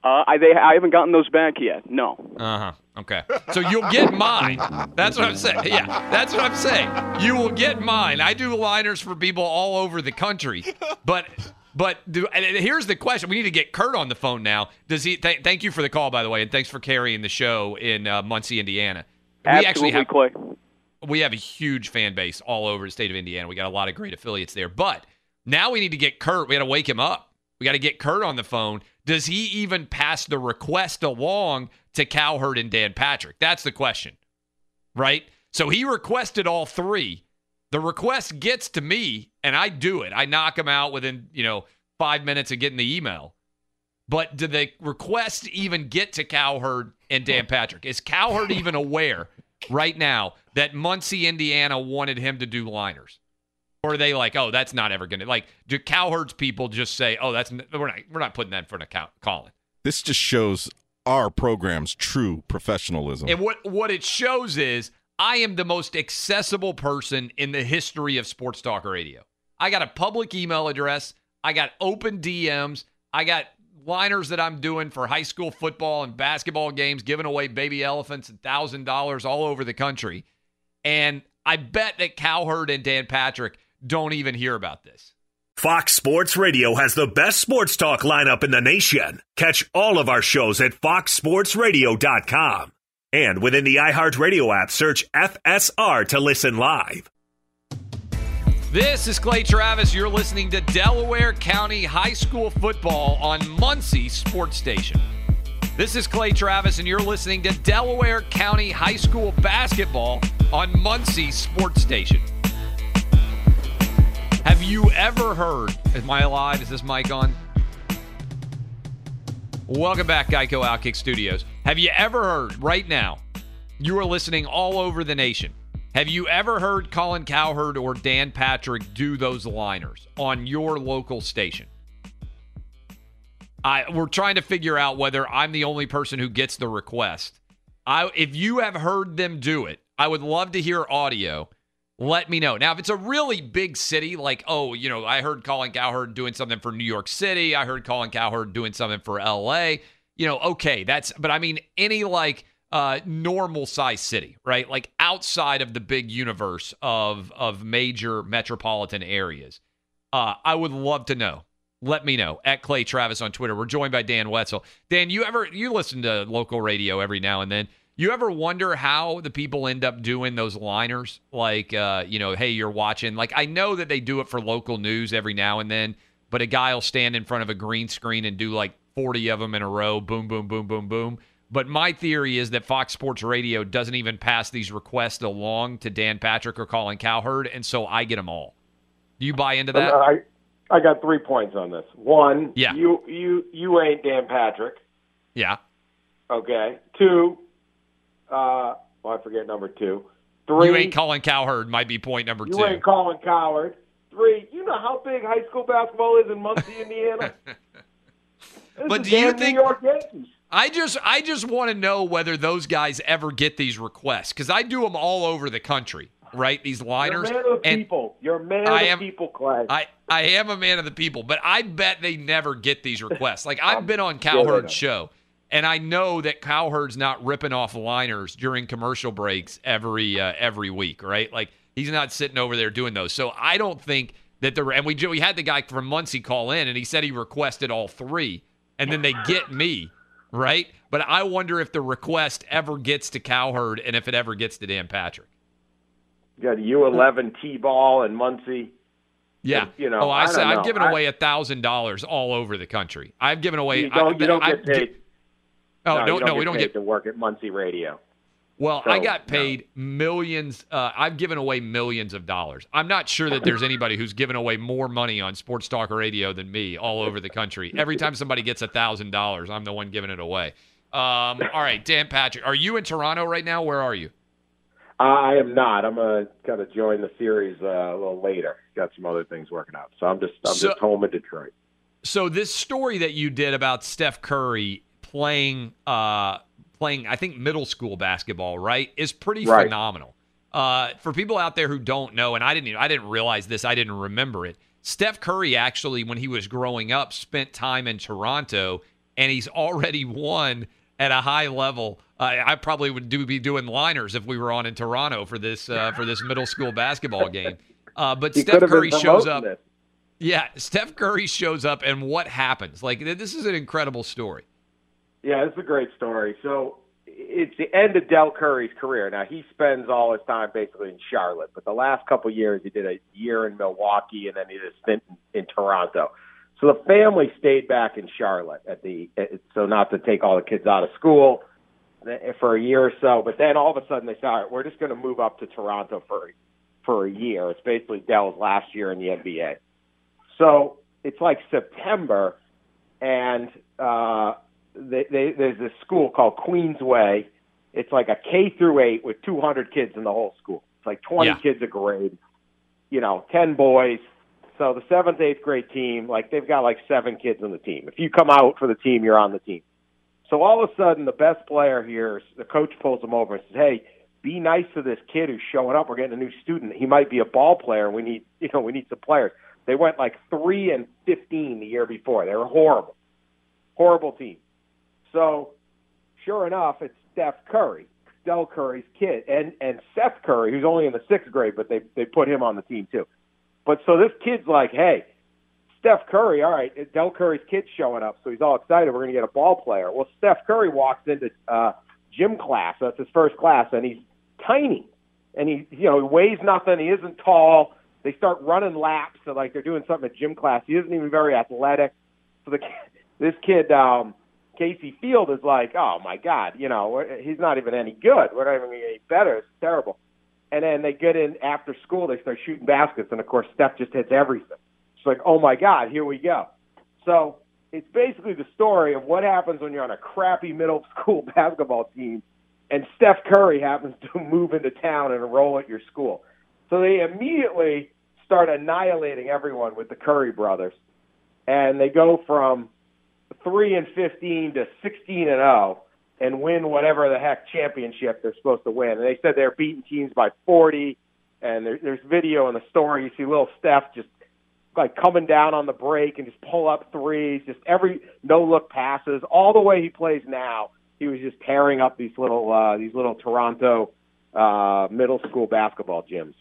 Uh, I they I haven't gotten those back yet. No. Uh huh. Okay. So you'll get mine. That's what I'm saying. Yeah, that's what I'm saying. You will get mine. I do liners for people all over the country, but But do, and here's the question: We need to get Kurt on the phone now. Does he? Th- thank you for the call, by the way, and thanks for carrying the show in uh, Muncie, Indiana. We actually Absolutely, have Clay. we have a huge fan base all over the state of Indiana. We got a lot of great affiliates there. But now we need to get Kurt. We got to wake him up. We got to get Kurt on the phone. Does he even pass the request along to Cowherd and Dan Patrick? That's the question, right? So he requested all three. The request gets to me, and I do it. I knock them out within you know five minutes of getting the email. But did the request even get to Cowherd and Dan Patrick? Is Cowherd even aware right now that Muncie, Indiana wanted him to do liners? Or are they like, oh, that's not ever going to like? Do Cowherd's people just say, oh, that's we're not we're not putting that in front of Cow- Colin? This just shows our program's true professionalism. And what what it shows is I am the most accessible person in the history of sports talk radio. I got a public email address. I got open DMs. I got liners that I'm doing for high school football and basketball games, giving away baby elephants and thousand dollars all over the country. And I bet that Cowherd and Dan Patrick don't even hear about this. Fox Sports Radio has the best sports talk lineup in the nation. Catch all of our shows at foxsportsradio.com. And within the iHeartRadio app, search FSR to listen live. This is Clay Travis. You're listening to Delaware County High School football on Muncie Sports Station. This is Clay Travis, and you're listening to Delaware County High School basketball on Muncie Sports Station. Have you ever heard? Am I alive? Is this mic on? Welcome back, Geico Outkick Studios. Have you ever heard right now? You are listening all over the nation. Have you ever heard Colin Cowherd or Dan Patrick do those liners on your local station? I we're trying to figure out whether I'm the only person who gets the request. I if you have heard them do it, I would love to hear audio. Let me know. Now, if it's a really big city, like, oh, you know, I heard Colin Cowherd doing something for New York City. I heard Colin Cowherd doing something for LA. You know, okay, that's, but I mean, any like uh, normal size city, right? Like outside of the big universe of of major metropolitan areas. Uh, I would love to know. Let me know at Clay Travis on Twitter. We're joined by Dan Wetzel. Dan, you ever you listen to local radio every now and then? You ever wonder how the people end up doing those liners? Like, uh, you know, hey, you're watching. Like, I know that they do it for local news every now and then, but a guy will stand in front of a green screen and do like 40 of them in a row. Boom, boom, boom, boom, boom. But my theory is that Fox Sports Radio doesn't even pass these requests along to Dan Patrick or Colin Cowherd, and so I get them all. Do you buy into that? I I got three points on this. One, Yeah. you you you ain't Dan Patrick. Yeah. Okay. Two, uh, well, I forget number two. Three, You ain't Colin Cowherd might be point number you two. ain't Colin Cowherd. Three, you know how big high school basketball is in Muncie, Indiana. But do you think- New York Yankees? I just I just want to know whether those guys ever get these requests because I do them all over the country, right? These liners. You're a man of and people. You're a man I of am- people, Clay. I I am a man of the people, but I bet they never get these requests. Like I've been on Cowherd's show, and I know that Cowherd's not ripping off liners during commercial breaks every uh, every week, right? Like he's not sitting over there doing those. So I don't think that the and we we had the guy from Muncie call in, and he said he requested all three, and then they get me. Right, but I wonder if the request ever gets to Cowherd and if it ever gets to Dan Patrick. You got U11 T-ball and Muncie. Yeah, You know, Oh, I, I said I've given I- away a thousand dollars all over the country. I've given away. You don't, I, you don't I- get paid. Oh no, no, no, we don't paid get. to work at Muncie Radio. Well, so, I got no. paid millions. Uh, I've given away millions of dollars. I'm not sure that there's anybody who's given away more money on sports talk radio than me all over the country. Every time somebody gets a thousand dollars, I'm the one giving it away. Um, all right, Dan Patrick, are you in Toronto right now? Where are you? I am not. I'm gonna kind of join the series uh, a little later. Got some other things working out, so I'm just I'm So- just home in Detroit. So this story that you did about Steph Curry playing uh playing I think middle school basketball, right? Is pretty Right. phenomenal. Uh for people out there who don't know and I didn't even, I didn't realize this, I didn't remember it. Steph Curry actually when he was growing up spent time in Toronto and he's already won at a high level. Uh, I probably would do be doing liners if we were on in Toronto for this uh, for this middle school basketball game. Uh, but He Steph could have been Curry shows up. this. Yeah, Steph Curry shows up, and what happens? Like this is an incredible story. Yeah, it's a great story. So it's the end of Del Curry's career. Now he spends all his time basically in Charlotte, but the last couple of years he did a year in Milwaukee and then he did a stint in, in Toronto. So the family stayed back in Charlotte at the so not to take all the kids out of school for a year or so, but then all of a sudden they said, all right, we're just going to move up to Toronto for for a year. It's basically Del's last year in the NBA. So it's like September, and uh, they, they, there's this school called Queensway. It's like a K through eight with 200 kids in the whole school. It's like 20 Yeah. kids a grade, you know, 10 boys. So the seventh, eighth grade team, like they've got like seven kids on the team. If you come out for the team, you're on the team. So all of a sudden, the best player here, the coach pulls him over and says, "Hey, be nice to this kid who's showing up. We're getting a new student. He might be a ball player. We need, you know, we need some players." They went like three and fifteen the year before. They were horrible, horrible team. So, sure enough, it's Steph Curry, Dell Curry's kid, and and Seth Curry, who's only in the sixth grade, but they they put him on the team too. But so this kid's like, hey, Steph Curry, all right, Dell Curry's kid's showing up, so he's all excited. We're going to get a ball player. Well, Steph Curry walks into uh, gym class. That's his first class, and he's tiny, and he, you know, he weighs nothing. He isn't tall. They start running laps, so like they're doing something at gym class. He isn't even very athletic. So the this kid, um, Casey Field, is like, oh my god, you know, he's not even any good. We're not even any better. It's terrible. And then they get in after school. They start shooting baskets, and of course, Steph just hits everything. It's like, oh my God, here we go. So it's basically the story of what happens when you're on a crappy middle school basketball team, and Steph Curry happens to move into town and enroll at your school. So they immediately start annihilating everyone with the Curry brothers, and they go from three and fifteen to sixteen and zero, and win whatever the heck championship they're supposed to win. And they said they're beating teams by forty, and there, there's video in the story. You see little Steph just like coming down on the break and just pull up threes, just every no look passes, all the way he plays now. He was just tearing up these little uh, these little Toronto uh, middle school basketball gyms.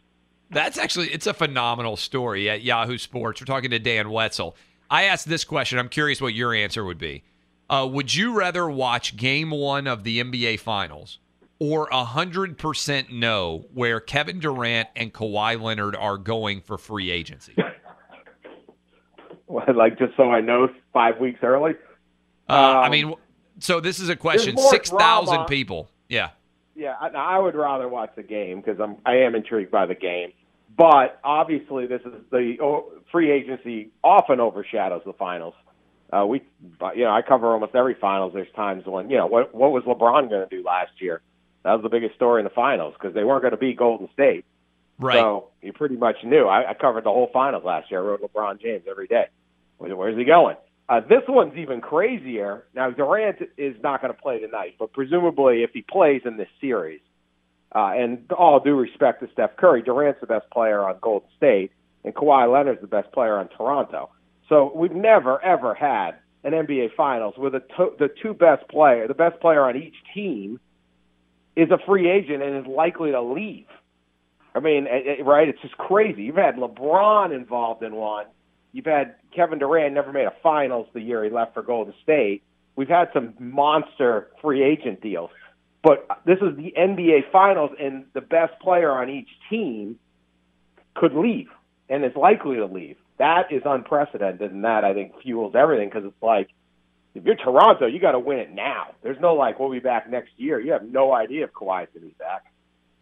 That's actually it's a phenomenal story at Yahoo Sports. We're talking to Dan Wetzel. I asked this question. I'm curious what your answer would be. Uh, would you rather watch Game One of the NBA Finals or hundred percent know where Kevin Durant and Kawhi Leonard are going for free agency? like just so I know five weeks early. Uh, I mean, so this is a question. Six thousand people. Yeah. Yeah, I, I would rather watch the game because I'm I am intrigued by the game. But obviously, this is the oh, free agency often overshadows the finals. Uh, we, you know, I cover almost every finals. There's times when you know what what was LeBron going to do last year? That was the biggest story in the finals because they weren't going to beat Golden State. Right. So you pretty much knew. I, I covered the whole finals last year. I wrote LeBron James every day. Where, where's he going? Uh, this one's even crazier. Now Durant is not going to play tonight, but presumably if he plays in this series, uh, and all due respect to Steph Curry, Durant's the best player on Golden State, and Kawhi Leonard's the best player on Toronto. So we've never ever had an NBA Finals with a to- the two best player, the best player on each team, is a free agent and is likely to leave. I mean, eh, eh, right? It's just crazy. You've had LeBron involved in one. You've had Kevin Durant never made a finals the year he left for Golden State. We've had some monster free agent deals. But this is the NBA Finals, and the best player on each team could leave and is likely to leave. That is unprecedented, and that I think fuels everything because it's like if you're Toronto, you got to win it now. There's no like we'll be back next year. You have no idea if Kawhi's going to be back.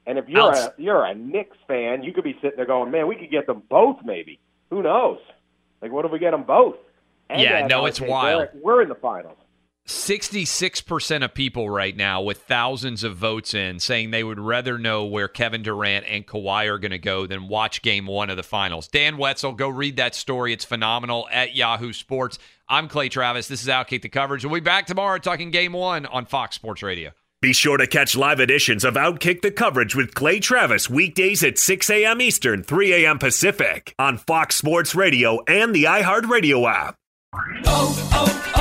And if you're a you're a Knicks fan, you could be sitting there going, "Man, we could get them both. Maybe who knows? Like, what if we get them both?" And Yeah, no, it's wild. We're in the finals. 66% of people right now with thousands of votes in saying they would rather know where Kevin Durant and Kawhi are going to go than watch game one of the finals. Dan Wetzel, go read that story. It's phenomenal at Yahoo Sports. I'm Clay Travis. This is Outkick the Coverage. We'll be back tomorrow talking game one on Fox Sports Radio. Be sure to catch live editions of Outkick the Coverage with Clay Travis weekdays at 6 a.m. Eastern, 3 a.m. Pacific on Fox Sports Radio and the iHeartRadio app. Oh, oh, oh, O'Reilly.